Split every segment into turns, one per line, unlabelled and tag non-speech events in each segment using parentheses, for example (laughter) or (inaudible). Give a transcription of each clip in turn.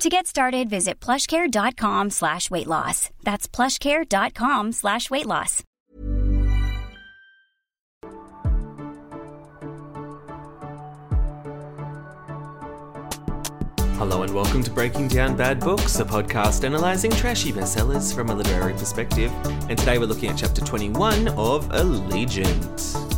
To get started, visit plushcare.com slash weight loss. That's plushcare.com slash weight loss.
Hello and welcome to Breaking Down Bad Books, a podcast analysing trashy bestsellers from a literary perspective. And today we're looking at chapter 21 of Allegiant.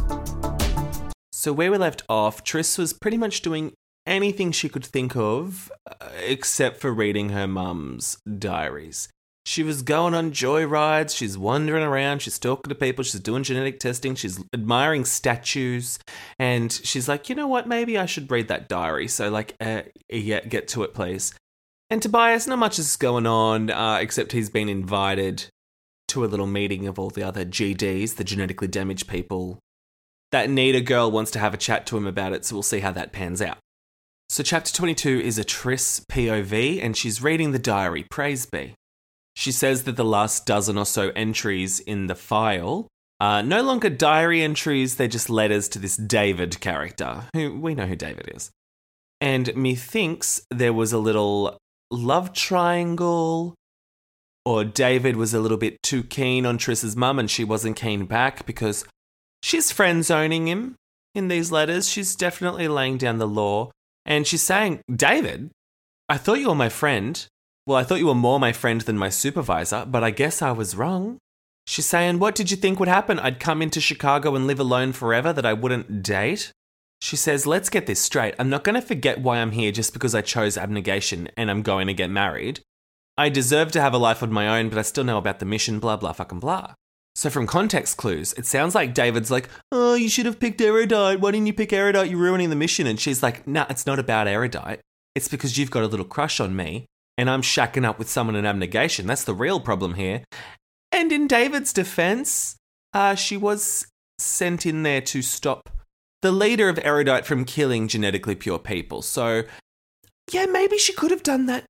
So, where we left off, Tris was pretty much doing anything she could think of uh, except for reading her mum's diaries. She was going on joyrides, she's wandering around, she's talking to people, she's doing genetic testing, she's admiring statues, and she's like, you know what, maybe I should read that diary. So, like, uh, yeah, get to it, please. And Tobias, not much is going on, uh, except he's been invited to a little meeting of all the other GDs, the genetically damaged people. That Nita girl wants to have a chat to him about it, so we'll see how that pans out. So, chapter 22 is a Tris POV, and she's reading the diary, praise be. She says that the last dozen or so entries in the file are no longer diary entries, they're just letters to this David character, who we know who David is. And methinks there was a little love triangle, or David was a little bit too keen on Tris's mum and she wasn't keen back because she's friend zoning him in these letters. She's definitely laying down the law. And she's saying, David, I thought you were my friend. Well, I thought you were more my friend than my supervisor, but I guess I was wrong. She's saying, What did you think would happen? I'd come into Chicago and live alone forever, that I wouldn't date? She says, Let's get this straight. I'm not going to forget why I'm here just because I chose abnegation and I'm going to get married. I deserve to have a life of my own, but I still know about the mission, blah, blah, fucking blah. So, from context clues, it sounds like David's like, Oh, you should have picked Erudite. Why didn't you pick Erudite? You're ruining the mission. And she's like, Nah, it's not about Erudite. It's because you've got a little crush on me and I'm shacking up with someone in abnegation. That's the real problem here. And in David's defense, uh, she was sent in there to stop the leader of Erudite from killing genetically pure people. So, yeah, maybe she could have done that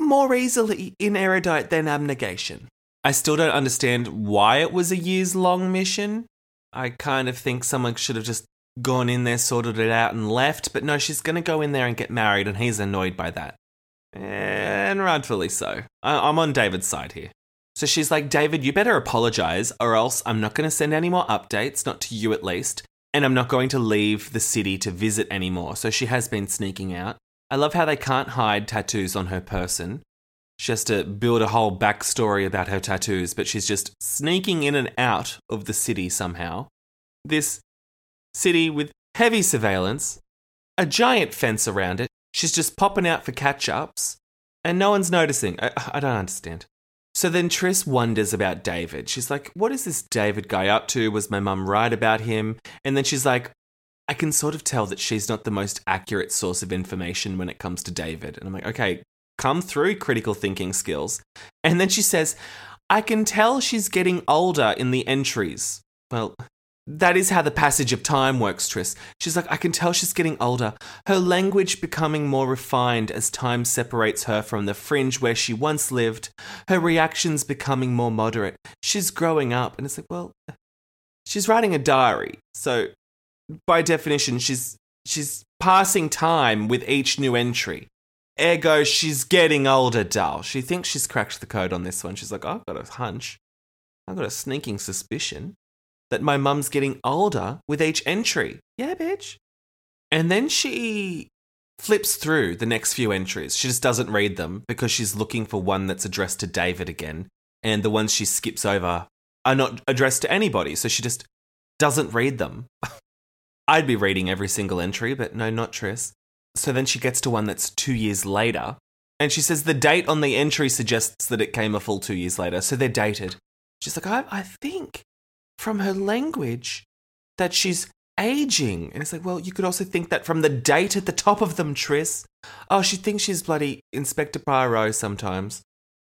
more easily in Erudite than abnegation. I still don't understand why it was a years long mission. I kind of think someone should have just gone in there, sorted it out, and left. But no, she's going to go in there and get married, and he's annoyed by that. And rightfully so. I- I'm on David's side here. So she's like, David, you better apologize, or else I'm not going to send any more updates, not to you at least, and I'm not going to leave the city to visit anymore. So she has been sneaking out. I love how they can't hide tattoos on her person. She has to build a whole backstory about her tattoos, but she's just sneaking in and out of the city somehow. This city with heavy surveillance, a giant fence around it. She's just popping out for catch ups, and no one's noticing. I, I don't understand. So then Triss wonders about David. She's like, What is this David guy up to? Was my mum right about him? And then she's like, I can sort of tell that she's not the most accurate source of information when it comes to David. And I'm like, okay, come through critical thinking skills. And then she says, I can tell she's getting older in the entries. Well, that is how the passage of time works, Tris. She's like, I can tell she's getting older. Her language becoming more refined as time separates her from the fringe where she once lived. Her reactions becoming more moderate. She's growing up. And it's like, well, she's writing a diary. So by definition, she's she's passing time with each new entry. Ergo, she's getting older, Dal. She thinks she's cracked the code on this one. She's like, I've got a hunch. I've got a sneaking suspicion that my mum's getting older with each entry. Yeah, bitch. And then she flips through the next few entries. She just doesn't read them because she's looking for one that's addressed to David again. And the ones she skips over are not addressed to anybody. So she just doesn't read them. (laughs) I'd be reading every single entry, but no, not Tris. So then she gets to one that's two years later, and she says the date on the entry suggests that it came a full two years later, so they're dated. She's like, I, I think from her language that she's aging. And it's like, well, you could also think that from the date at the top of them, Tris. Oh, she thinks she's bloody Inspector Poirot sometimes.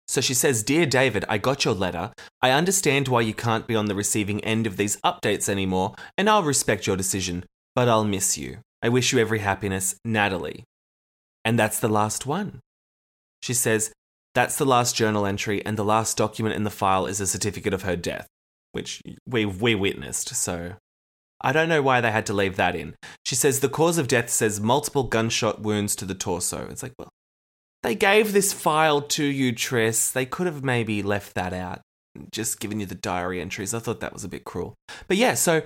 So she says, Dear David, I got your letter. I understand why you can't be on the receiving end of these updates anymore, and I'll respect your decision, but I'll miss you. I wish you every happiness, Natalie. And that's the last one. She says, That's the last journal entry, and the last document in the file is a certificate of her death, which we, we witnessed, so I don't know why they had to leave that in. She says the cause of death says multiple gunshot wounds to the torso. It's like, well, they gave this file to you, Tris. They could have maybe left that out, just given you the diary entries. I thought that was a bit cruel. But yeah, so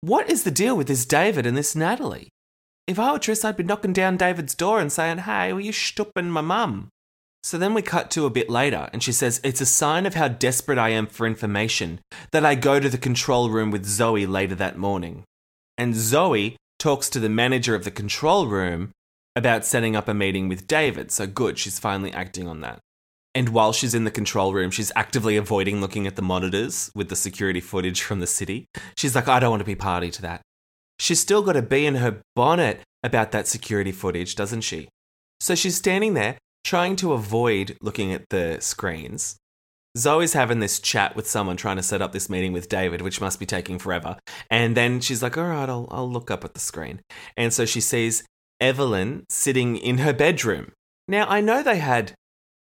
what is the deal with this David and this Natalie? If I were Tris, I'd be knocking down David's door and saying, hey, were you stooping my mum? So then we cut to a bit later, and she says, It's a sign of how desperate I am for information that I go to the control room with Zoe later that morning. And Zoe talks to the manager of the control room about setting up a meeting with David. So good, she's finally acting on that. And while she's in the control room, she's actively avoiding looking at the monitors with the security footage from the city. She's like, I don't want to be party to that. She's still got to be in her bonnet about that security footage, doesn't she? So she's standing there trying to avoid looking at the screens. Zoe's having this chat with someone trying to set up this meeting with David, which must be taking forever. And then she's like, all right, I'll, I'll look up at the screen. And so she sees Evelyn sitting in her bedroom. Now, I know they had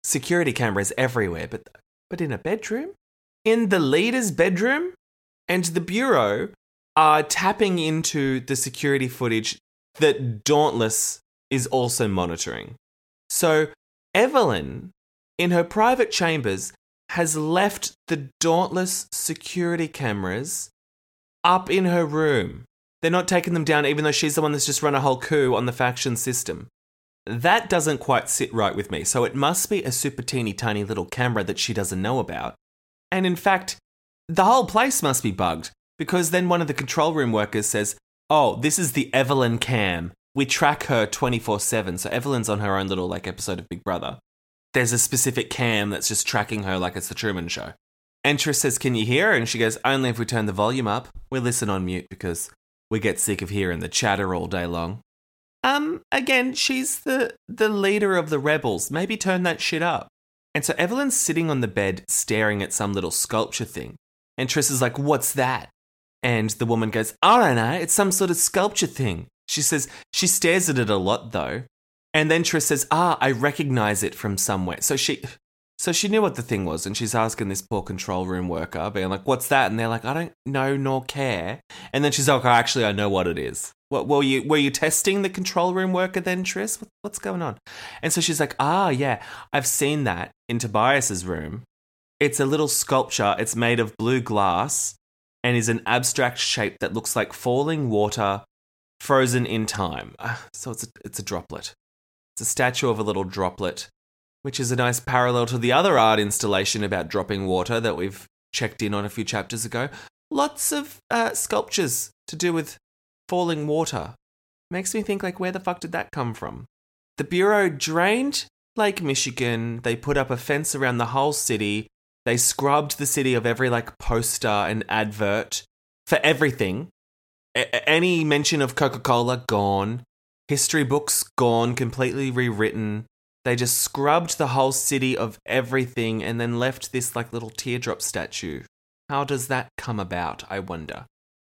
security cameras everywhere, but, but in a bedroom? In the leader's bedroom? And the Bureau are tapping into the security footage that Dauntless is also monitoring. So Evelyn, in her private chambers, has left the Dauntless security cameras up in her room. They're not taking them down, even though she's the one that's just run a whole coup on the faction system. That doesn't quite sit right with me, so it must be a super teeny tiny little camera that she doesn't know about. And in fact, the whole place must be bugged, because then one of the control room workers says, Oh, this is the Evelyn cam we track her 24 7. So Evelyn's on her own little like episode of Big Brother. There's a specific cam that's just tracking her like it's the Truman Show. And Tris says, Can you hear her? And she goes, Only if we turn the volume up. We listen on mute because we get sick of hearing the chatter all day long. Um, again, she's the the leader of the rebels. Maybe turn that shit up. And so Evelyn's sitting on the bed staring at some little sculpture thing. And Tris is like, What's that? And the woman goes, I don't know, it's some sort of sculpture thing. She says she stares at it a lot though. And then Tris says, "Ah, I recognize it from somewhere." So she so she knew what the thing was and she's asking this poor control room worker being like, "What's that?" And they're like, "I don't know nor care." And then she's like, oh, "Actually, I know what it is." What were you were you testing the control room worker then, Tris? what's going on? And so she's like, "Ah, yeah, I've seen that in Tobias's room. It's a little sculpture. It's made of blue glass and is an abstract shape that looks like falling water frozen in time. Uh, so it's a, it's a droplet. It's a statue of a little droplet, which is a nice parallel to the other art installation about dropping water that we've checked in on a few chapters ago. Lots of uh, sculptures to do with falling water. Makes me think like where the fuck did that come from? The bureau drained Lake Michigan. They put up a fence around the whole city. They scrubbed the city of every like poster and advert for everything a- any mention of Coca Cola gone. History books gone, completely rewritten. They just scrubbed the whole city of everything and then left this like little teardrop statue. How does that come about, I wonder?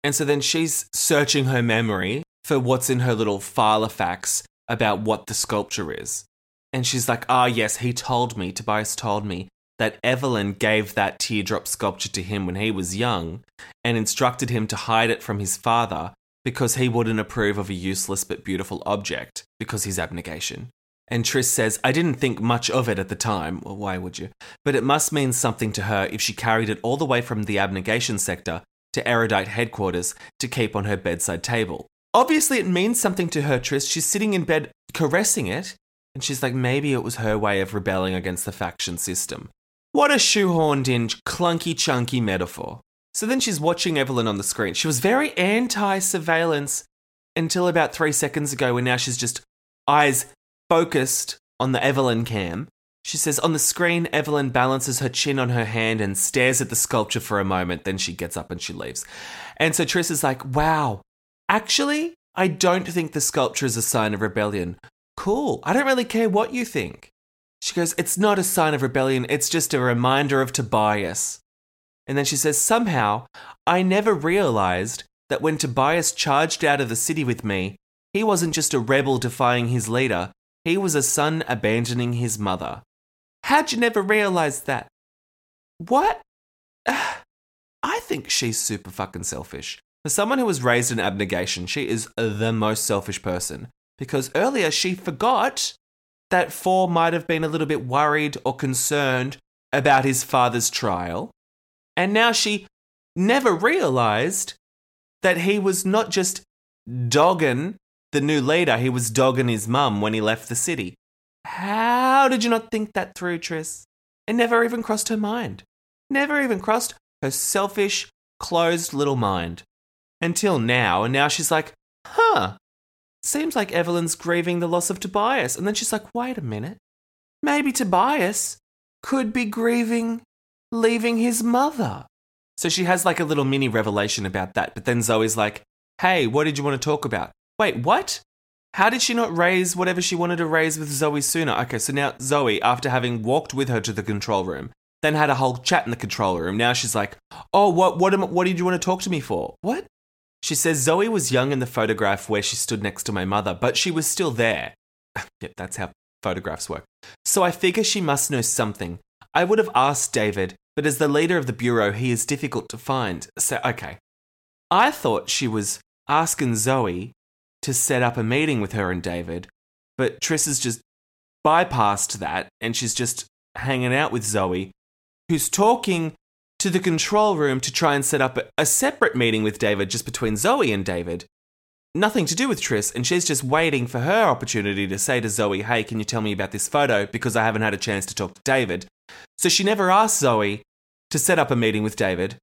And so then she's searching her memory for what's in her little file of facts about what the sculpture is. And she's like, ah, yes, he told me, Tobias told me that Evelyn gave that teardrop sculpture to him when he was young and instructed him to hide it from his father because he wouldn't approve of a useless but beautiful object because his abnegation. And Tris says, I didn't think much of it at the time. Well, why would you? But it must mean something to her if she carried it all the way from the abnegation sector to erudite headquarters to keep on her bedside table. Obviously, it means something to her, Tris. She's sitting in bed caressing it, and she's like, maybe it was her way of rebelling against the faction system. What a shoehorned in, clunky, chunky metaphor. So then she's watching Evelyn on the screen. She was very anti surveillance until about three seconds ago, when now she's just eyes focused on the Evelyn cam. She says, On the screen, Evelyn balances her chin on her hand and stares at the sculpture for a moment. Then she gets up and she leaves. And so Tris is like, Wow, actually, I don't think the sculpture is a sign of rebellion. Cool. I don't really care what you think. She goes, It's not a sign of rebellion, it's just a reminder of Tobias. And then she says, Somehow, I never realized that when Tobias charged out of the city with me, he wasn't just a rebel defying his leader, he was a son abandoning his mother. How'd you never realize that? What? (sighs) I think she's super fucking selfish. For someone who was raised in abnegation, she is the most selfish person. Because earlier she forgot that Four might have been a little bit worried or concerned about his father's trial. And now she never realized that he was not just dogging the new leader, he was dogging his mum when he left the city. How did you not think that through, Tris? It never even crossed her mind. Never even crossed her selfish, closed little mind. Until now, and now she's like, huh, seems like Evelyn's grieving the loss of Tobias. And then she's like, wait a minute. Maybe Tobias could be grieving leaving his mother. So she has like a little mini revelation about that. But then Zoe's like, hey, what did you want to talk about? Wait, what? How did she not raise whatever she wanted to raise with Zoe sooner? Okay, so now Zoe, after having walked with her to the control room, then had a whole chat in the control room. Now she's like, "Oh, what what am, what did you want to talk to me for?" What? She says Zoe was young in the photograph where she stood next to my mother, but she was still there. (laughs) yep, that's how photographs work. So I figure she must know something. I would have asked David, but as the leader of the Bureau, he is difficult to find. So, okay. I thought she was asking Zoe to set up a meeting with her and David, but Tris has just bypassed that and she's just hanging out with Zoe, who's talking to the control room to try and set up a separate meeting with David just between Zoe and David. Nothing to do with Tris, and she's just waiting for her opportunity to say to Zoe, Hey, can you tell me about this photo? Because I haven't had a chance to talk to David. So she never asked Zoe to set up a meeting with David.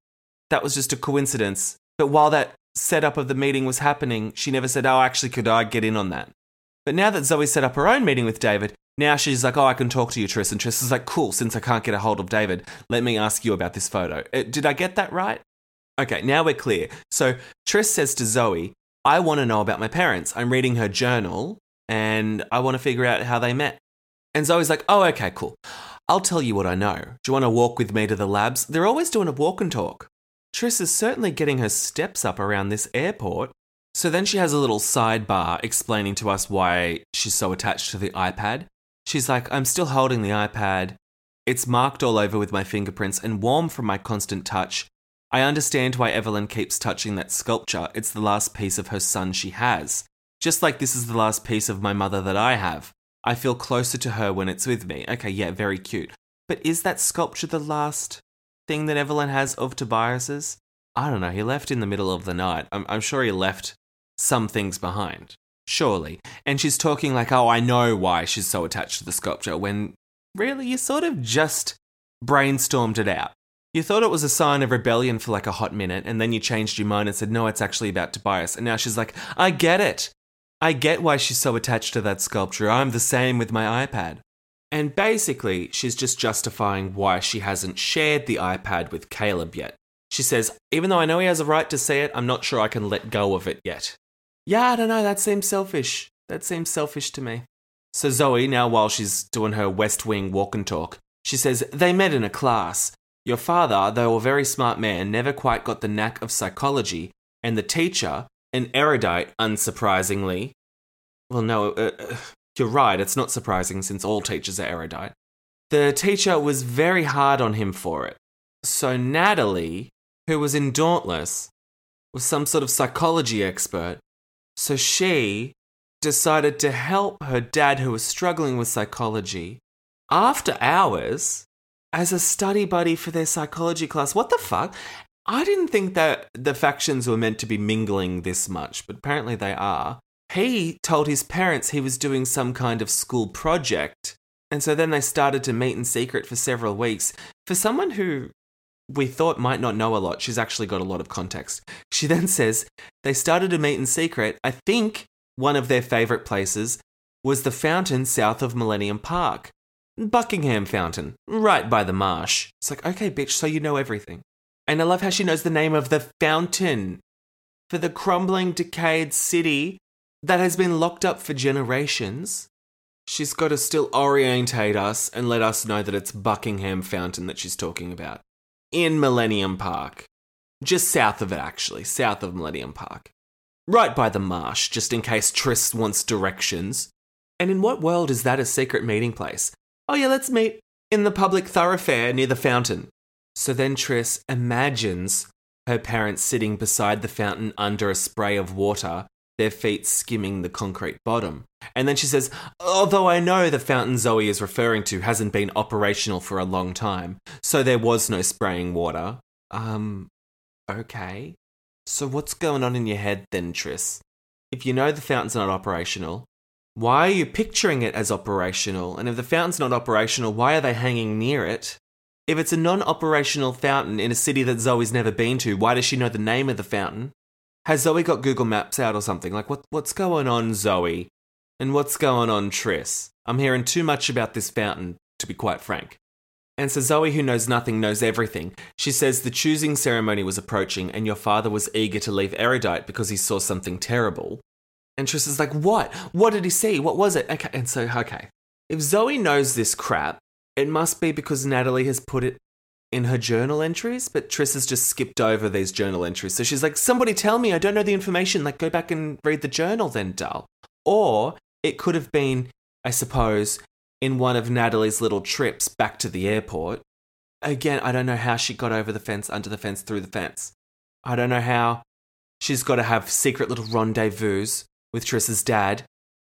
That was just a coincidence. But while that setup of the meeting was happening, she never said, Oh, actually, could I get in on that? But now that Zoe set up her own meeting with David, now she's like, Oh, I can talk to you, Tris. And Tris is like, Cool, since I can't get a hold of David, let me ask you about this photo. Uh, did I get that right? Okay, now we're clear. So Tris says to Zoe, I want to know about my parents. I'm reading her journal and I want to figure out how they met. And Zoe's like, Oh, okay, cool. I'll tell you what I know. Do you want to walk with me to the labs? They're always doing a walk and talk. Tris is certainly getting her steps up around this airport. So then she has a little sidebar explaining to us why she's so attached to the iPad. She's like, I'm still holding the iPad. It's marked all over with my fingerprints and warm from my constant touch. I understand why Evelyn keeps touching that sculpture. It's the last piece of her son she has. Just like this is the last piece of my mother that I have. I feel closer to her when it's with me. Okay, yeah, very cute. But is that sculpture the last thing that Evelyn has of Tobias's? I don't know. He left in the middle of the night. I'm, I'm sure he left some things behind. Surely. And she's talking like, oh, I know why she's so attached to the sculpture, when really you sort of just brainstormed it out. You thought it was a sign of rebellion for like a hot minute, and then you changed your mind and said, no, it's actually about Tobias. And now she's like, I get it. I get why she's so attached to that sculpture. I'm the same with my iPad. And basically, she's just justifying why she hasn't shared the iPad with Caleb yet. She says, even though I know he has a right to see it, I'm not sure I can let go of it yet. Yeah, I don't know, that seems selfish. That seems selfish to me. So Zoe, now while she's doing her West Wing walk and talk, she says, They met in a class. Your father, though a very smart man, never quite got the knack of psychology, and the teacher, an erudite, unsurprisingly. Well, no, uh, uh, you're right, it's not surprising since all teachers are erudite. The teacher was very hard on him for it. So Natalie, who was in Dauntless, was some sort of psychology expert. So she decided to help her dad, who was struggling with psychology, after hours as a study buddy for their psychology class. What the fuck? I didn't think that the factions were meant to be mingling this much, but apparently they are. He told his parents he was doing some kind of school project, And so then they started to meet in secret for several weeks. For someone who we thought might not know a lot, she's actually got a lot of context. She then says they started to meet in secret. I think one of their favourite places was the fountain south of Millennium Park. Buckingham Fountain, right by the marsh. It's like, okay, bitch, so you know everything. And I love how she knows the name of the fountain for the crumbling, decayed city that has been locked up for generations. She's got to still orientate us and let us know that it's Buckingham Fountain that she's talking about in Millennium Park. Just south of it, actually, south of Millennium Park. Right by the marsh, just in case Tris wants directions. And in what world is that a secret meeting place? Oh, yeah, let's meet in the public thoroughfare near the fountain. So then Tris imagines her parents sitting beside the fountain under a spray of water, their feet skimming the concrete bottom. And then she says, Although I know the fountain Zoe is referring to hasn't been operational for a long time, so there was no spraying water. Um, okay. So what's going on in your head then, Tris? If you know the fountain's not operational, why are you picturing it as operational? And if the fountain's not operational, why are they hanging near it? If it's a non operational fountain in a city that Zoe's never been to, why does she know the name of the fountain? Has Zoe got Google Maps out or something? Like, what, what's going on, Zoe? And what's going on, Tris? I'm hearing too much about this fountain, to be quite frank. And so Zoe, who knows nothing, knows everything. She says the choosing ceremony was approaching and your father was eager to leave Erudite because he saw something terrible. And Tris is like, What? What did he see? What was it? Okay. And so, okay. If Zoe knows this crap, it must be because Natalie has put it in her journal entries, but Tris has just skipped over these journal entries. So she's like, somebody tell me, I don't know the information. Like, go back and read the journal then, Dal. Or it could have been, I suppose, in one of Natalie's little trips back to the airport. Again, I don't know how she got over the fence, under the fence, through the fence. I don't know how she's got to have secret little rendezvous with Tris's dad,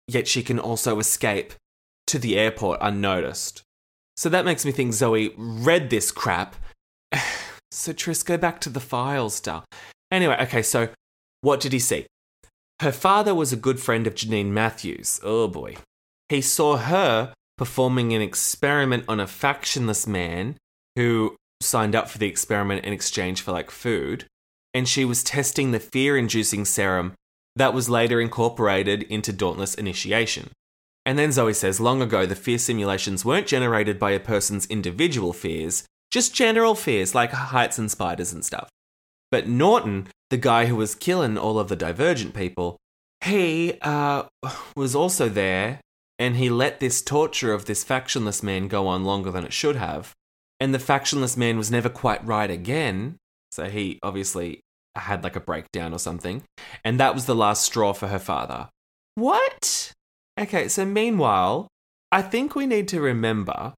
yet she can also escape to the airport unnoticed. So that makes me think Zoe read this crap. (sighs) so Tris, go back to the files, Dal. Anyway, okay, so what did he see? Her father was a good friend of Jeanine Matthews. Oh boy. He saw her performing an experiment on a factionless man who signed up for the experiment in exchange for like food. And she was testing the fear inducing serum that was later incorporated into Dauntless Initiation. And then Zoe says, long ago, the fear simulations weren't generated by a person's individual fears, just general fears like heights and spiders and stuff. But Norton, the guy who was killing all of the divergent people, he uh, was also there and he let this torture of this factionless man go on longer than it should have. And the factionless man was never quite right again. So he obviously had like a breakdown or something. And that was the last straw for her father. What? Okay, so meanwhile, I think we need to remember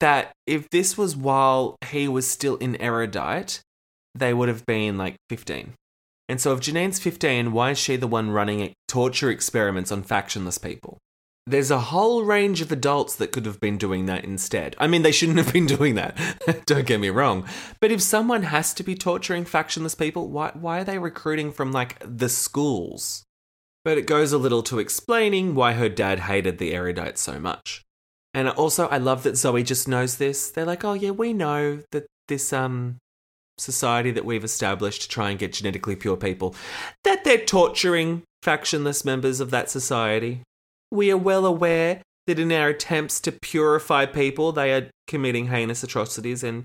that if this was while he was still in Erudite, they would have been like 15. And so if Jeanine's 15, why is she the one running torture experiments on factionless people? There's a whole range of adults that could have been doing that instead. I mean, they shouldn't have been (laughs) doing that. (laughs) Don't get me wrong. But if someone has to be torturing factionless people, why, why are they recruiting from like the schools? But it goes a little to explaining why her dad hated the erudite so much. And also, I love that Zoe just knows this. They're like, oh, yeah, we know that this um, society that we've established to try and get genetically pure people, that they're torturing factionless members of that society. We are well aware that in our attempts to purify people, they are committing heinous atrocities and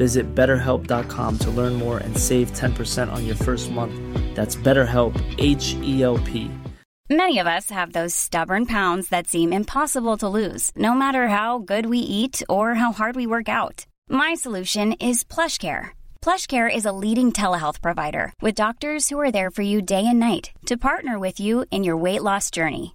Visit betterhelp.com to learn more and save 10% on your first month. That's BetterHelp, H E L P.
Many of us have those stubborn pounds that seem impossible to lose, no matter how good we eat or how hard we work out. My solution is PlushCare. PlushCare is a leading telehealth provider with doctors who are there for you day and night to partner with you in your weight loss journey.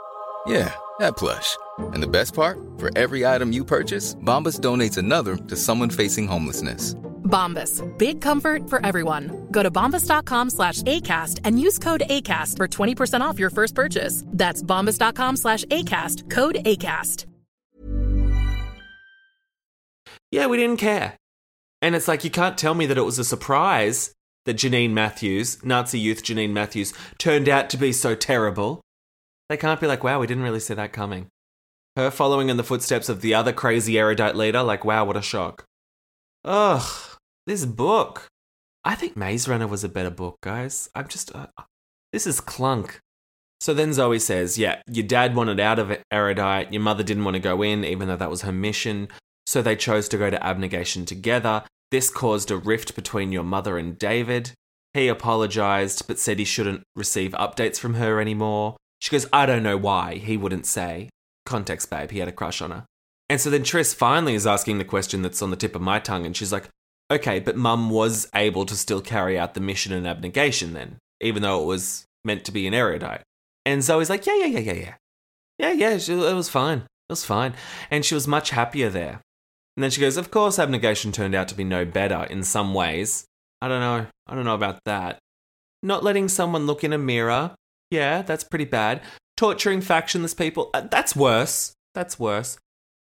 Yeah, that plush. And the best part? For every item you purchase, Bombas donates another to someone facing homelessness.
Bombas. Big comfort for everyone. Go to bombas.com slash ACAST and use code ACAST for 20% off your first purchase. That's bombas.com slash ACAST. Code ACAST.
Yeah, we didn't care. And it's like, you can't tell me that it was a surprise that Jeanine Matthews, Nazi youth Jeanine Matthews, turned out to be so terrible. They can't be like, wow, we didn't really see that coming. Her following in the footsteps of the other crazy erudite leader, like, wow, what a shock. Ugh, this book. I think Maze Runner was a better book, guys. I'm just. Uh, this is clunk. So then Zoe says, yeah, your dad wanted out of Erudite, your mother didn't want to go in, even though that was her mission, so they chose to go to abnegation together. This caused a rift between your mother and David. He apologized, but said he shouldn't receive updates from her anymore. She goes, I don't know why. He wouldn't say. Context, babe. He had a crush on her. And so then Tris finally is asking the question that's on the tip of my tongue, and she's like, okay, but mum was able to still carry out the mission in abnegation then, even though it was meant to be an erudite. And Zoe's like, yeah, yeah, yeah, yeah, yeah. Yeah, yeah, she, it was fine. It was fine. And she was much happier there. And then she goes, Of course, abnegation turned out to be no better in some ways. I don't know. I don't know about that. Not letting someone look in a mirror. Yeah, that's pretty bad. Torturing factionless people. Uh, that's worse. That's worse.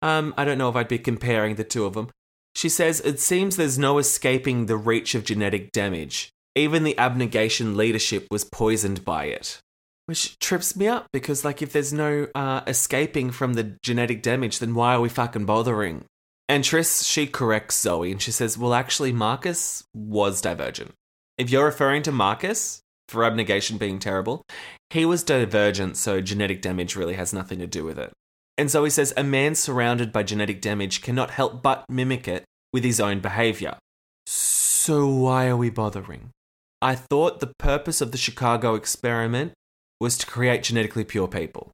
Um, I don't know if I'd be comparing the two of them. She says, It seems there's no escaping the reach of genetic damage. Even the abnegation leadership was poisoned by it. Which trips me up because, like, if there's no uh, escaping from the genetic damage, then why are we fucking bothering? And Tris, she corrects Zoe and she says, Well, actually, Marcus was divergent. If you're referring to Marcus for abnegation being terrible, he was divergent, so genetic damage really has nothing to do with it. And so he says, A man surrounded by genetic damage cannot help but mimic it with his own behavior. So why are we bothering? I thought the purpose of the Chicago experiment was to create genetically pure people.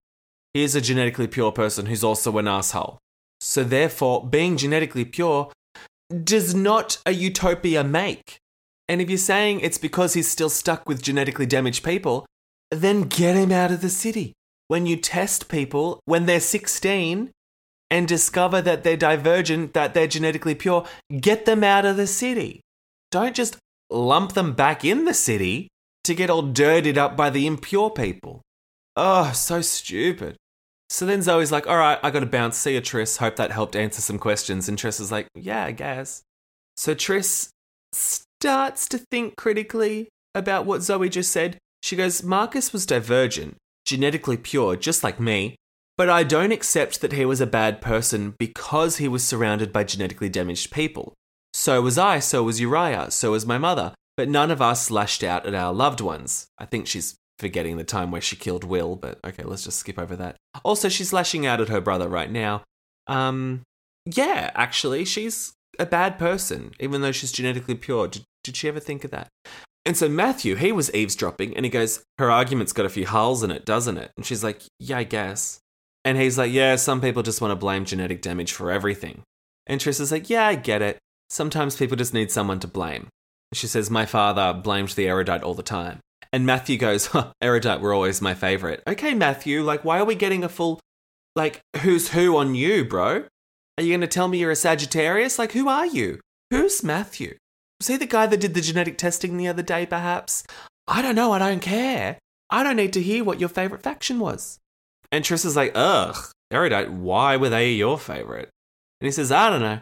Here's a genetically pure person who's also an asshole. So, therefore, being genetically pure does not a utopia make. And if you're saying it's because he's still stuck with genetically damaged people, then get him out of the city. When you test people when they're 16 and discover that they're divergent, that they're genetically pure, get them out of the city. Don't just lump them back in the city to get all dirtied up by the impure people. Oh, so stupid. So then Zoe's like, all right, I gotta bounce. See you, Tris. Hope that helped answer some questions. And Tris is like, yeah, I guess. So Tris starts to think critically about what Zoe just said. She goes, Marcus was divergent, genetically pure, just like me, but I don't accept that he was a bad person because he was surrounded by genetically damaged people. So was I, so was Uriah, so was my mother, but none of us lashed out at our loved ones. I think she's forgetting the time where she killed Will, but okay, let's just skip over that. Also, she's lashing out at her brother right now. Um, yeah, actually, she's a bad person, even though she's genetically pure. Did, she ever think of that? And so Matthew, he was eavesdropping, and he goes, Her argument's got a few holes in it, doesn't it? And she's like, Yeah, I guess. And he's like, Yeah, some people just want to blame genetic damage for everything. And Tris is like, Yeah, I get it. Sometimes people just need someone to blame. She says, My father blamed the erudite all the time. And Matthew goes, huh, Erudite were always my favorite. Okay, Matthew, like, why are we getting a full, like, who's who on you, bro? Are you going to tell me you're a Sagittarius? Like, who are you? Who's Matthew? He the guy that did the genetic testing the other day, perhaps? I don't know, I don't care. I don't need to hear what your favourite faction was. And Tris is like, ugh, erudite, why were they your favourite? And he says, I don't know.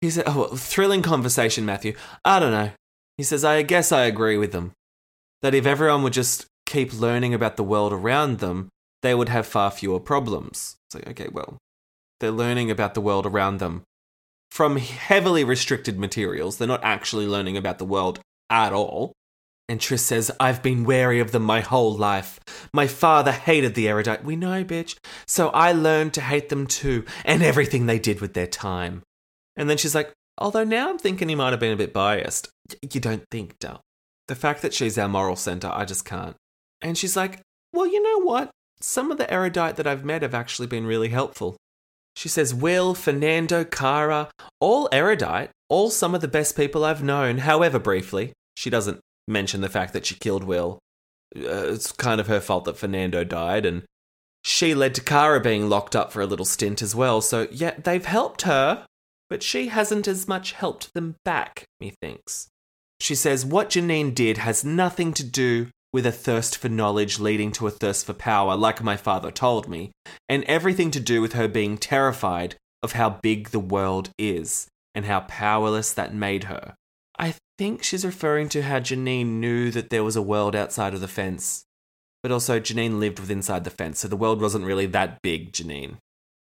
He said, oh, thrilling conversation, Matthew. I don't know. He says, I guess I agree with them. That if everyone would just keep learning about the world around them, they would have far fewer problems. It's like, okay, well, they're learning about the world around them from heavily restricted materials. They're not actually learning about the world at all. And Tris says, I've been wary of them my whole life. My father hated the erudite. We know, bitch. So I learned to hate them too, and everything they did with their time. And then she's like, although now I'm thinking he might have been a bit biased. You don't think, Dal. The fact that she's our moral center, I just can't. And she's like, well, you know what? Some of the erudite that I've met have actually been really helpful. She says, Will, Fernando, Cara, all erudite, all some of the best people I've known, however briefly. She doesn't mention the fact that she killed Will. Uh, it's kind of her fault that Fernando died, and she led to Cara being locked up for a little stint as well. So, yeah, they've helped her, but she hasn't as much helped them back, methinks. She says, What Jeanine did has nothing to do with a thirst for knowledge leading to a thirst for power, like my father told me, and everything to do with her being terrified of how big the world is and how powerless that made her. I think she's referring to how Jeanine knew that there was a world outside of the fence, but also Jeanine lived with inside the fence, so the world wasn't really that big, Jeanine.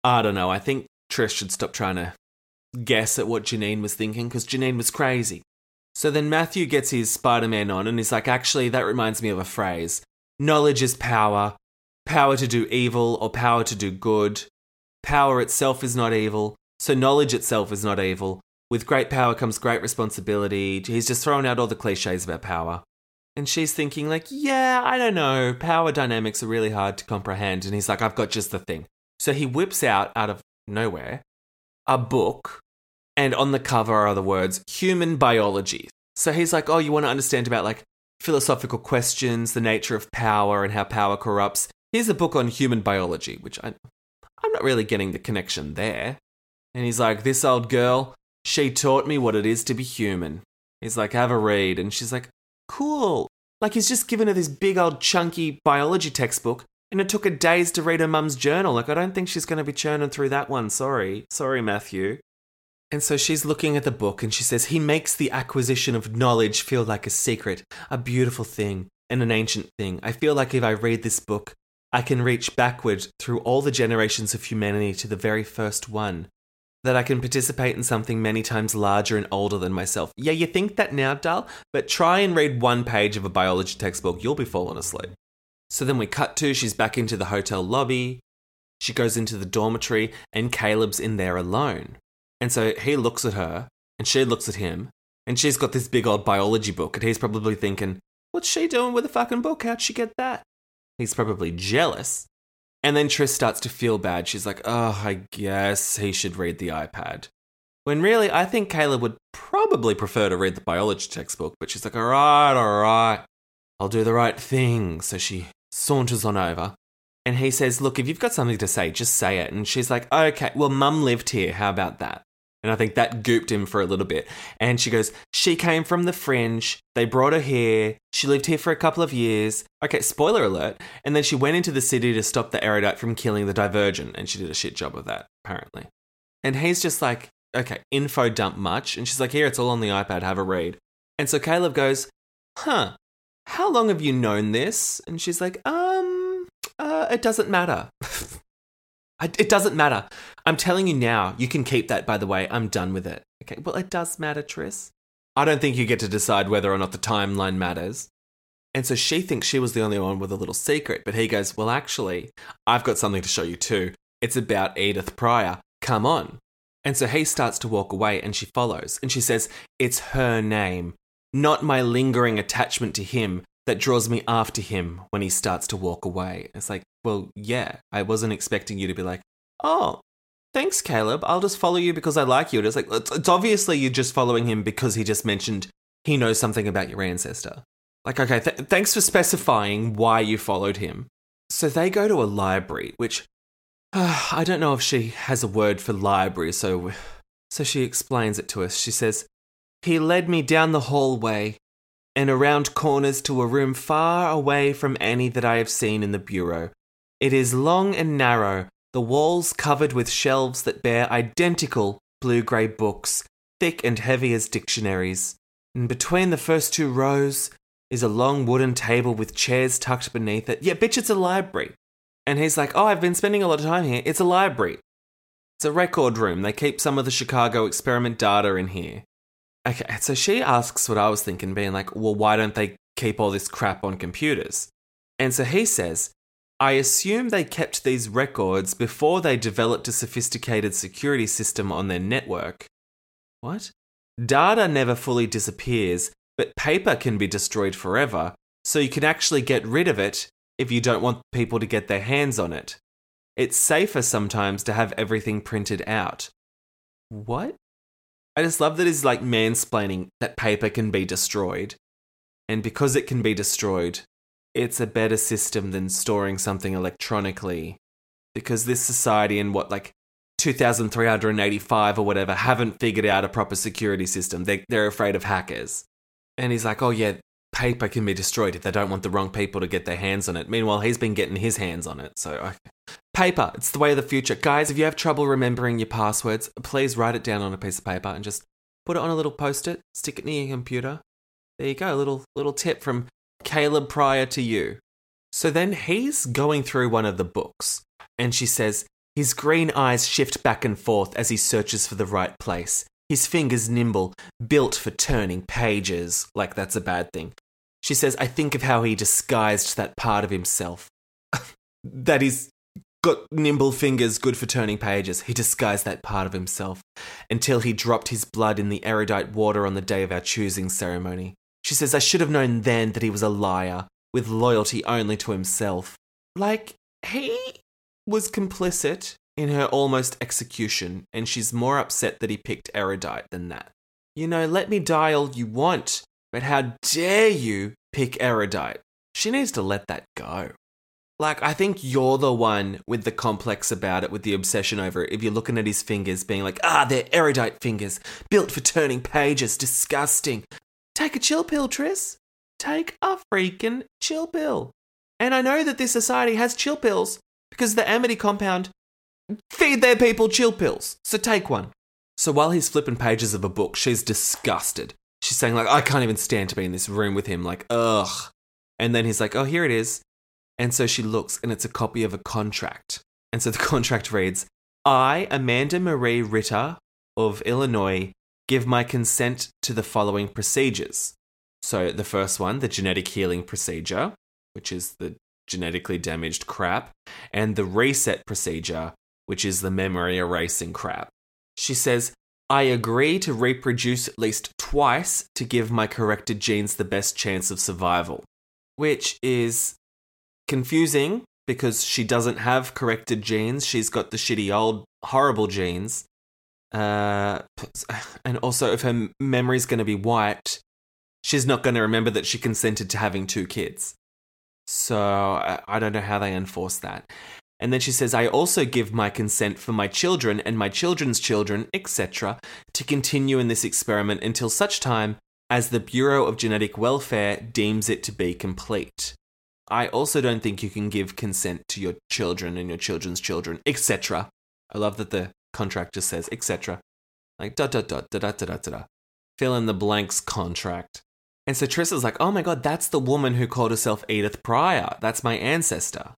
I don't know, I think Trish should stop trying to guess at what Jeanine was thinking, because Jeanine was crazy. So then Matthew gets his Spider Man on and he's like, actually, that reminds me of a phrase knowledge is power, power to do evil or power to do good. Power itself is not evil, so knowledge itself is not evil. With great power comes great responsibility. He's just thrown out all the cliches about power. And she's thinking, like, yeah, I don't know. Power dynamics are really hard to comprehend. And he's like, I've got just the thing. So he whips out, out of nowhere, a book and on the cover are the words human biology. So he's like, oh, you want to understand about like philosophical questions, the nature of power, and how power corrupts. Here's a book on human biology, which I, I'm not really getting the connection there. And he's like, this old girl, she taught me what it is to be human. He's like, have a read. And she's like, cool. Like he's just given her this big old chunky biology textbook, and it took her days to read her mum's journal. Like, I don't think she's going to be churning through that one. Sorry. Sorry, Matthew. And so she's looking at the book and she says, He makes the acquisition of knowledge feel like a secret, a beautiful thing, and an ancient thing. I feel like if I read this book, I can reach backward through all the generations of humanity to the very first one. That I can participate in something many times larger and older than myself. Yeah, you think that now, Dal, but try and read one page of a biology textbook, you'll be falling asleep. So then we cut to she's back into the hotel lobby. She goes into the dormitory, and Caleb's in there alone. And so he looks at her, and she looks at him, and she's got this big old biology book, and he's probably thinking, What's she doing with a fucking book? How'd she get that? He's probably jealous. And then Tris starts to feel bad. She's like, Oh, I guess he should read the iPad. When really, I think Caleb would probably prefer to read the biology textbook, but she's like, All right, all right, I'll do the right thing. So she saunters on over. And he says, Look, if you've got something to say, just say it. And she's like, Okay, well, mum lived here. How about that? And I think that gooped him for a little bit. And she goes, She came from the fringe. They brought her here. She lived here for a couple of years. Okay, spoiler alert. And then she went into the city to stop the erudite from killing the divergent. And she did a shit job of that, apparently. And he's just like, Okay, info dump much. And she's like, Here, it's all on the iPad. Have a read. And so Caleb goes, Huh, how long have you known this? And she's like, Um, it doesn't matter. (laughs) It doesn't matter. I'm telling you now, you can keep that, by the way. I'm done with it. Okay, well, it does matter, Tris. I don't think you get to decide whether or not the timeline matters. And so she thinks she was the only one with a little secret, but he goes, Well, actually, I've got something to show you too. It's about Edith Prior. Come on. And so he starts to walk away and she follows. And she says, It's her name, not my lingering attachment to him that draws me after him when he starts to walk away. It's like, well, yeah, I wasn't expecting you to be like, oh, thanks, Caleb. I'll just follow you because I like you. It's like, it's, it's obviously you're just following him because he just mentioned he knows something about your ancestor. Like, okay, th- thanks for specifying why you followed him. So they go to a library, which uh, (sighs) I don't know if she has a word for library, so so she explains it to us. She says, He led me down the hallway and around corners to a room far away from any that I have seen in the bureau. It is long and narrow, the walls covered with shelves that bear identical blue grey books, thick and heavy as dictionaries. And between the first two rows is a long wooden table with chairs tucked beneath it. Yeah, bitch, it's a library. And he's like, Oh, I've been spending a lot of time here. It's a library. It's a record room. They keep some of the Chicago experiment data in here. Okay, so she asks what I was thinking, being like, Well, why don't they keep all this crap on computers? And so he says, I assume they kept these records before they developed a sophisticated security system on their network. What? Data never fully disappears, but paper can be destroyed forever, so you can actually get rid of it if you don't want people to get their hands on it. It's safer sometimes to have everything printed out. What? I just love that he's like mansplaining that paper can be destroyed. And because it can be destroyed, it's a better system than storing something electronically. Because this society in what, like 2385 or whatever, haven't figured out a proper security system. They, they're afraid of hackers. And he's like, oh, yeah, paper can be destroyed if they don't want the wrong people to get their hands on it. Meanwhile, he's been getting his hands on it. So, okay. Paper, it's the way of the future. Guys, if you have trouble remembering your passwords, please write it down on a piece of paper and just put it on a little post it, stick it near your computer. There you go, a little, little tip from Caleb Prior to you. So then he's going through one of the books, and she says, his green eyes shift back and forth as he searches for the right place. His fingers nimble, built for turning pages, like that's a bad thing. She says, I think of how he disguised that part of himself. (laughs) that he's got nimble fingers good for turning pages. He disguised that part of himself until he dropped his blood in the erudite water on the day of our choosing ceremony. She says, I should have known then that he was a liar, with loyalty only to himself. Like, he was complicit in her almost execution, and she's more upset that he picked erudite than that. You know, let me die all you want, but how dare you pick erudite? She needs to let that go. Like, I think you're the one with the complex about it, with the obsession over it. If you're looking at his fingers, being like, ah, they're erudite fingers, built for turning pages, disgusting. Take a chill pill, Tris. Take a freaking chill pill. And I know that this society has chill pills because the Amity compound feed their people chill pills. So take one. So while he's flipping pages of a book, she's disgusted she's saying like I can't even stand to be in this room with him like ugh and then he's like oh here it is and so she looks and it's a copy of a contract and so the (laughs) contract reads I Amanda Marie Ritter of Illinois give my consent to the following procedures so the first one the genetic healing procedure which is the genetically damaged crap and the reset procedure which is the memory erasing crap she says I agree to reproduce at least twice to give my corrected genes the best chance of survival. Which is confusing because she doesn't have corrected genes. She's got the shitty old horrible genes. Uh, (sighs) and also, if her memory's going to be wiped, she's not going to remember that she consented to having two kids. So I don't know how they enforce that. And then she says, I also give my consent for my children and my children's children, etc., to continue in this experiment until such time as the Bureau of Genetic Welfare deems it to be complete. I also don't think you can give consent to your children and your children's children, etc. I love that the contract just says, etc. Like, dot, dot, dot, dot, dot, dot, dot. Fill in the blanks contract. And so Trista's like, oh my god, that's the woman who called herself Edith Prior. That's my ancestor.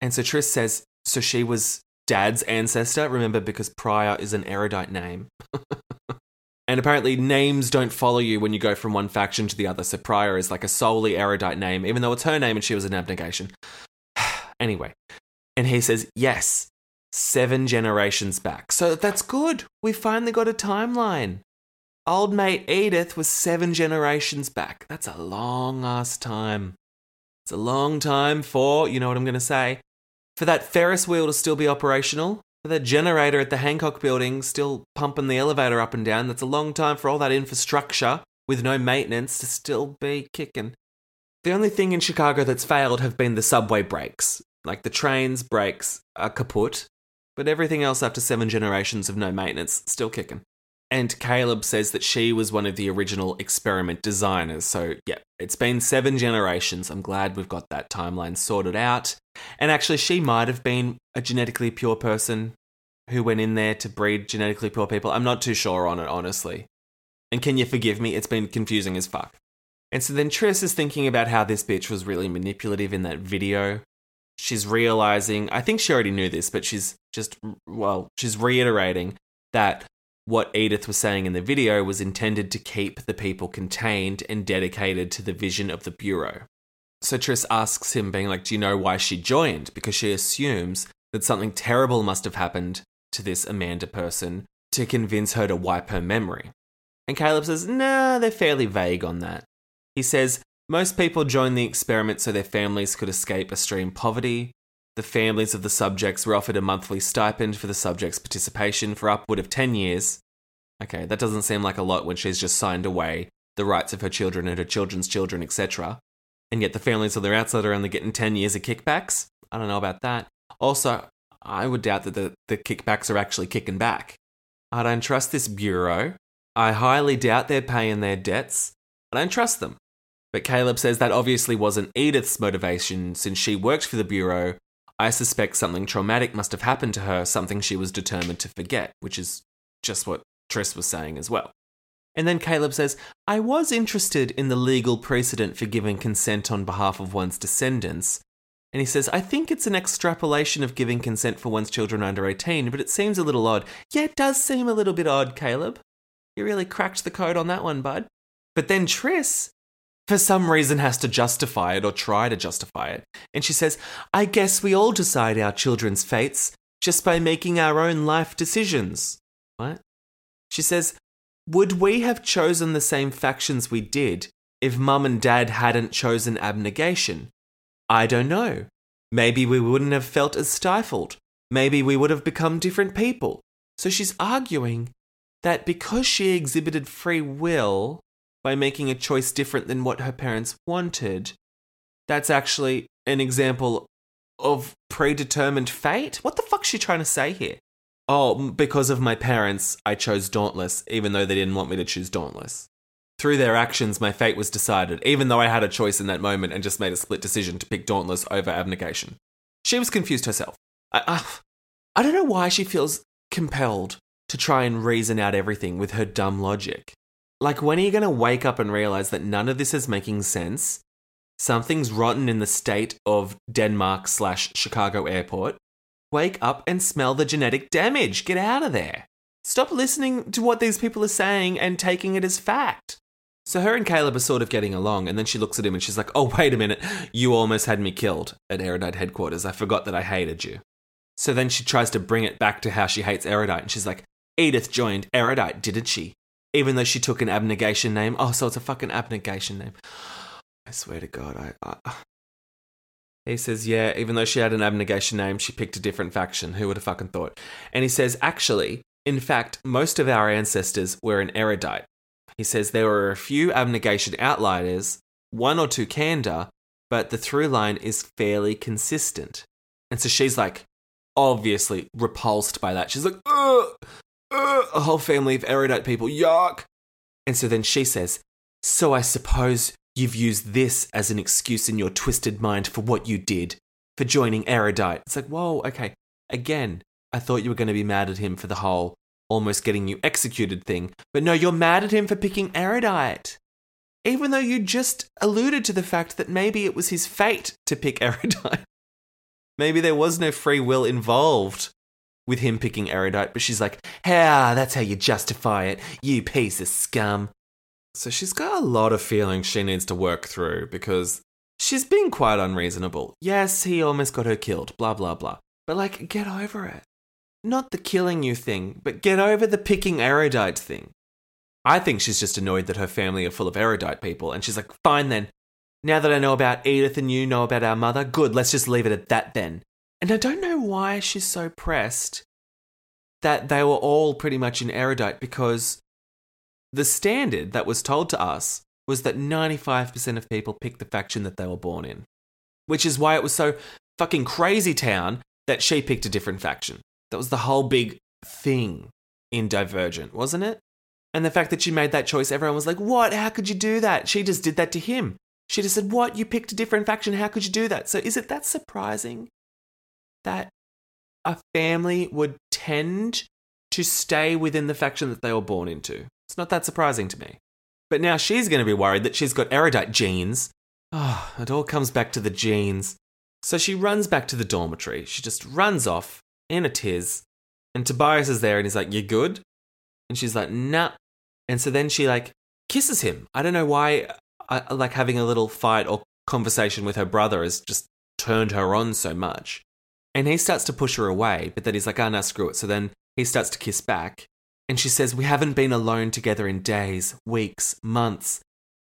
And so Tris says, so she was dad's ancestor, remember, because Pryor is an erudite name. (laughs) and apparently, names don't follow you when you go from one faction to the other. So Prior is like a solely erudite name, even though it's her name and she was an abnegation. (sighs) anyway, and he says, yes, seven generations back. So that's good. We finally got a timeline. Old mate Edith was seven generations back. That's a long ass time. It's a long time for, you know what I'm going to say, for that Ferris wheel to still be operational, that generator at the Hancock building still pumping the elevator up and down, that's a long time for all that infrastructure with no maintenance to still be kicking. The only thing in Chicago that's failed have been the subway brakes. Like the trains' brakes are kaput, but everything else after seven generations of no maintenance still kicking. And Caleb says that she was one of the original experiment designers. So, yeah, it's been seven generations. I'm glad we've got that timeline sorted out. And actually, she might have been a genetically pure person who went in there to breed genetically pure people. I'm not too sure on it, honestly. And can you forgive me? It's been confusing as fuck. And so then Tris is thinking about how this bitch was really manipulative in that video. She's realizing, I think she already knew this, but she's just, well, she's reiterating that what Edith was saying in the video was intended to keep the people contained and dedicated to the vision of the Bureau. So Tris asks him, being like, Do you know why she joined? Because she assumes that something terrible must have happened to this Amanda person to convince her to wipe her memory. And Caleb says, Nah, they're fairly vague on that. He says, Most people joined the experiment so their families could escape extreme poverty. The families of the subjects were offered a monthly stipend for the subjects' participation for upward of 10 years. Okay, that doesn't seem like a lot when she's just signed away the rights of her children and her children's children, etc. And yet the families of the outside are only getting 10 years of kickbacks? I don't know about that. Also, I would doubt that the, the kickbacks are actually kicking back. I don't trust this bureau. I highly doubt they're paying their debts. I don't trust them. But Caleb says that obviously wasn't Edith's motivation since she worked for the bureau. I suspect something traumatic must have happened to her, something she was determined to forget, which is just what Tris was saying as well. And then Caleb says, I was interested in the legal precedent for giving consent on behalf of one's descendants, and he says, I think it's an extrapolation of giving consent for one's children under 18, but it seems a little odd. Yeah, it does seem a little bit odd, Caleb. You really cracked the code on that one, bud. But then Tris, for some reason, has to justify it or try to justify it. And she says, I guess we all decide our children's fates just by making our own life decisions. What? She says, Would we have chosen the same factions we did if mum and dad hadn't chosen abnegation? I don't know. Maybe we wouldn't have felt as stifled. Maybe we would have become different people. So she's arguing that because she exhibited free will by making a choice different than what her parents wanted, that's actually an example of predetermined fate? What the fuck's she trying to say here? Oh, because of my parents, I chose Dauntless, even though they didn't want me to choose Dauntless through their actions, my fate was decided, even though I had a choice in that moment and just made a split decision to pick Dauntless over Abnegation. She was confused herself. I, I, I don't know why she feels compelled to try and reason out everything with her dumb logic. Like, when are you going to wake up and realize that none of this is making sense? Something's rotten in the state of Denmark slash Chicago airport. Wake up and smell the genetic damage. Get out of there. Stop listening to what these people are saying and taking it as fact. So her and Caleb are sort of getting along, and then she looks at him and she's like, Oh, wait a minute, you almost had me killed at Erudite headquarters. I forgot that I hated you. So then she tries to bring it back to how she hates Erudite, and she's like, Edith joined Erudite, didn't she? Even though she took an abnegation name. Oh, so it's a fucking abnegation name. I swear to God, I, I. He says, yeah, even though she had an abnegation name, she picked a different faction. Who would have fucking thought? And he says, actually, in fact, most of our ancestors were an erudite. He says there were a few abnegation outliers, one or two candor, but the through line is fairly consistent. And so she's like, obviously repulsed by that. She's like, ugh, Uh, a whole family of erudite people, yuck. And so then she says, So I suppose you've used this as an excuse in your twisted mind for what you did, for joining erudite. It's like, whoa, okay. Again, I thought you were going to be mad at him for the whole almost getting you executed thing. But no, you're mad at him for picking Erudite. Even though you just alluded to the fact that maybe it was his fate to pick (laughs) Erudite. maybe there was no free will involved with him picking Erudite, but she's like, "Yeah, that's how you justify it, you piece of scum." So she's got a lot of feelings she needs to work through because she's being quite unreasonable. Yes, he almost got her killed, blah, blah, blah. But like, get over it not the killing you thing, but get over the picking erudite thing. I think she's just annoyed that her family are full of erudite people, and she's like, fine then. Now that I know about Edith and you know about our mother, good, let's just leave it at that then. And I don't know why she's so pressed that they were all pretty much in erudite because the standard that was told to us was that 95% of people picked the faction that they were born in. Which is why it was so fucking crazy town that she picked a different faction. That was the whole big thing in Divergent, wasn't it? And the fact that she made that choice, everyone was like, What? How could you do that? She just did that to him. She just said, What? You picked a different faction. How could you do that? So is it that surprising that a family would tend to stay within the faction that they were born into? It's not that surprising to me. But now she's going to be worried that she's got erudite genes. Oh, it all comes back to the genes. So she runs back to the dormitory. She just runs off in a tiz. And Tobias is there and he's like, You good? And she's like, Nah. And so then she like kisses him. I don't know why, I, like having a little fight or conversation with her brother has just turned her on so much. And he starts to push her away, but then he's like, ah, Oh, no, screw it. So then he starts to kiss back. And she says, We haven't been alone together in days, weeks, months.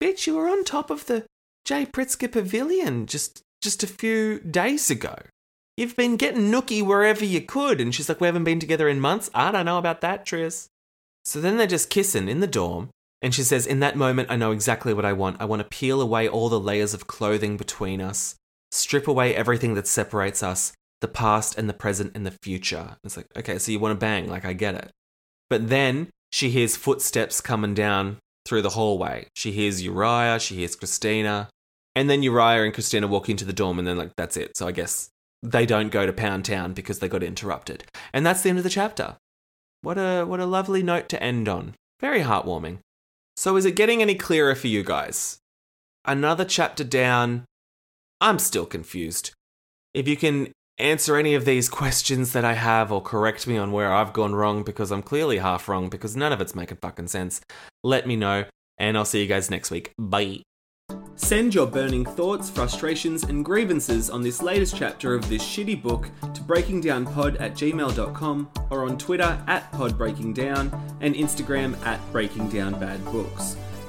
Bitch, you were on top of the Jay Pritzker Pavilion just just a few days ago. You've been getting nookie wherever you could. And she's like, We haven't been together in months. I don't know about that, Tris. So then they're just kissing in the dorm. And she says, In that moment, I know exactly what I want. I want to peel away all the layers of clothing between us, strip away everything that separates us, the past and the present and the future. It's like, okay, so you want to bang. Like, I get it. But then she hears footsteps coming down through the hallway. She hears Uriah, she hears Christina. And then Uriah and Christina walk into the dorm, and then, like, that's it. So I guess they don't go to Pound Town because they got interrupted. And that's the end of the chapter. What a what a lovely note to end on. Very heartwarming. So is it getting any clearer for you guys? Another chapter down. I'm still confused. If you can answer any of these questions that I have or correct me on where I've gone wrong because I'm clearly half wrong because none of it's making fucking sense, let me know and I'll see you guys next week. Bye. Send your burning thoughts, frustrations, and grievances on this latest chapter of this shitty book to breakingdownpod at gmail.com or on Twitter at podbreakingdown and Instagram at breakingdownbadbooks.